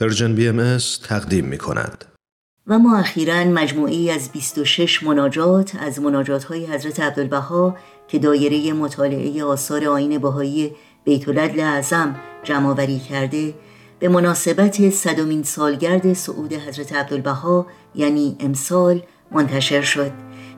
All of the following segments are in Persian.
Persian BMS تقدیم می کند. و ما اخیرا مجموعه‌ای از 26 مناجات از مناجات های حضرت عبدالبها که دایره مطالعه آثار آیین بهایی بیت اعظم جمعآوری کرده به مناسبت صدومین سالگرد صعود حضرت عبدالبها یعنی امسال منتشر شد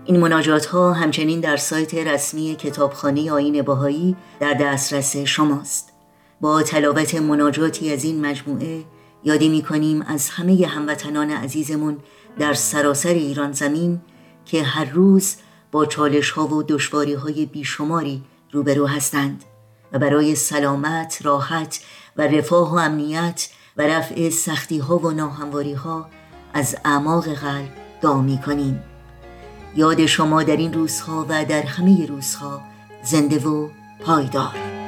این مناجات ها همچنین در سایت رسمی کتابخانه آین بهایی در دسترس شماست با تلاوت مناجاتی از این مجموعه یادی می کنیم از همه هموطنان عزیزمون در سراسر ایران زمین که هر روز با چالش ها و دشواری های بیشماری روبرو هستند و برای سلامت، راحت و رفاه و امنیت و رفع سختی ها و ناهمواری ها از اعماق قلب دعا می کنیم یاد شما در این روزها و در همه روزها زنده و پایدار.